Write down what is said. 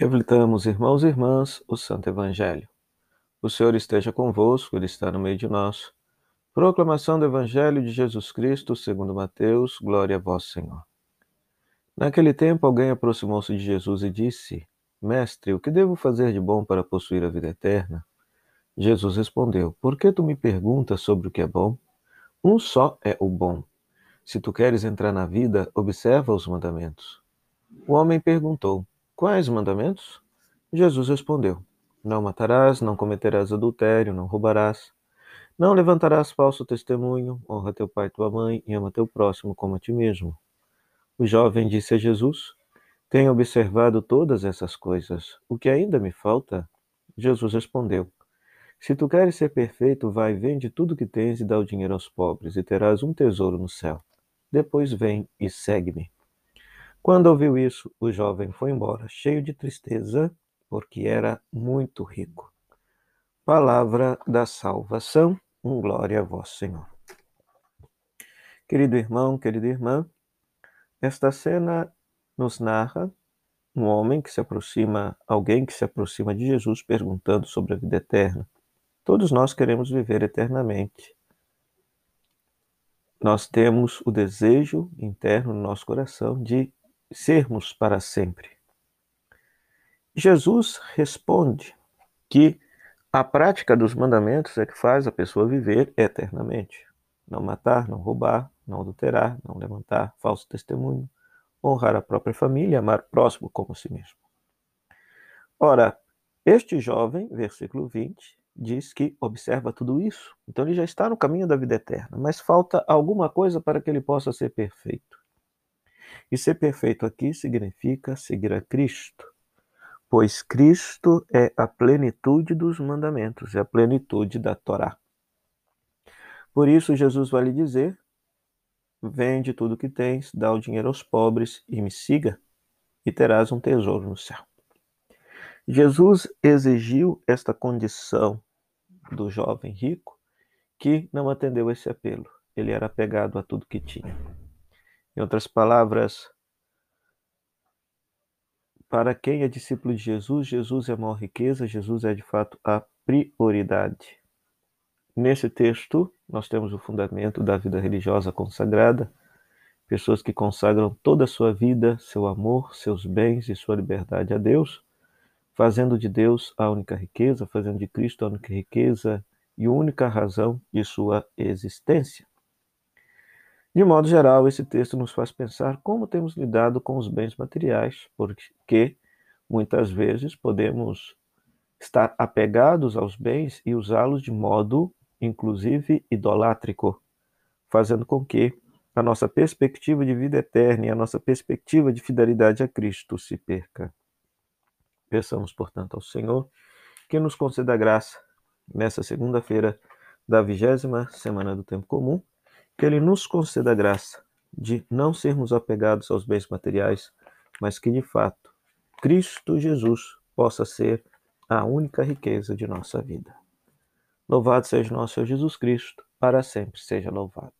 Reflitamos, irmãos e irmãs, o Santo Evangelho. O Senhor esteja convosco, Ele está no meio de nós. Proclamação do Evangelho de Jesus Cristo, segundo Mateus, glória a vós, Senhor. Naquele tempo, alguém aproximou-se de Jesus e disse: Mestre, o que devo fazer de bom para possuir a vida eterna? Jesus respondeu: Por que tu me perguntas sobre o que é bom? Um só é o bom. Se tu queres entrar na vida, observa os mandamentos. O homem perguntou: Quais mandamentos? Jesus respondeu: Não matarás, não cometerás adultério, não roubarás, não levantarás falso testemunho, honra teu pai e tua mãe e ama teu próximo como a ti mesmo. O jovem disse a Jesus: Tenho observado todas essas coisas. O que ainda me falta? Jesus respondeu: Se tu queres ser perfeito, vai, vende tudo que tens e dá o dinheiro aos pobres, e terás um tesouro no céu. Depois vem e segue-me. Quando ouviu isso, o jovem foi embora, cheio de tristeza, porque era muito rico. Palavra da salvação, um glória a vós, Senhor. Querido irmão, querida irmã, esta cena nos narra um homem que se aproxima, alguém que se aproxima de Jesus perguntando sobre a vida eterna. Todos nós queremos viver eternamente. Nós temos o desejo interno no nosso coração de sermos para sempre. Jesus responde que a prática dos mandamentos é que faz a pessoa viver eternamente. Não matar, não roubar, não adulterar, não levantar falso testemunho, honrar a própria família, amar o próximo como a si mesmo. Ora, este jovem, versículo 20, diz que observa tudo isso. Então ele já está no caminho da vida eterna, mas falta alguma coisa para que ele possa ser perfeito. E ser perfeito aqui significa seguir a Cristo, pois Cristo é a plenitude dos mandamentos, é a plenitude da Torá. Por isso, Jesus vai lhe dizer: vende tudo que tens, dá o dinheiro aos pobres e me siga, e terás um tesouro no céu. Jesus exigiu esta condição do jovem rico que não atendeu esse apelo. Ele era apegado a tudo que tinha. Em outras palavras, para quem é discípulo de Jesus, Jesus é a maior riqueza, Jesus é de fato a prioridade. Nesse texto, nós temos o fundamento da vida religiosa consagrada, pessoas que consagram toda a sua vida, seu amor, seus bens e sua liberdade a Deus, fazendo de Deus a única riqueza, fazendo de Cristo a única riqueza e única razão de sua existência. De modo geral, esse texto nos faz pensar como temos lidado com os bens materiais, porque muitas vezes podemos estar apegados aos bens e usá-los de modo, inclusive, idolátrico, fazendo com que a nossa perspectiva de vida eterna e a nossa perspectiva de fidelidade a Cristo se perca. Peçamos, portanto, ao Senhor que nos conceda graça nessa segunda-feira da vigésima semana do tempo comum que Ele nos conceda a graça de não sermos apegados aos bens materiais, mas que de fato Cristo Jesus possa ser a única riqueza de nossa vida. Louvado seja nosso Senhor Jesus Cristo, para sempre seja louvado.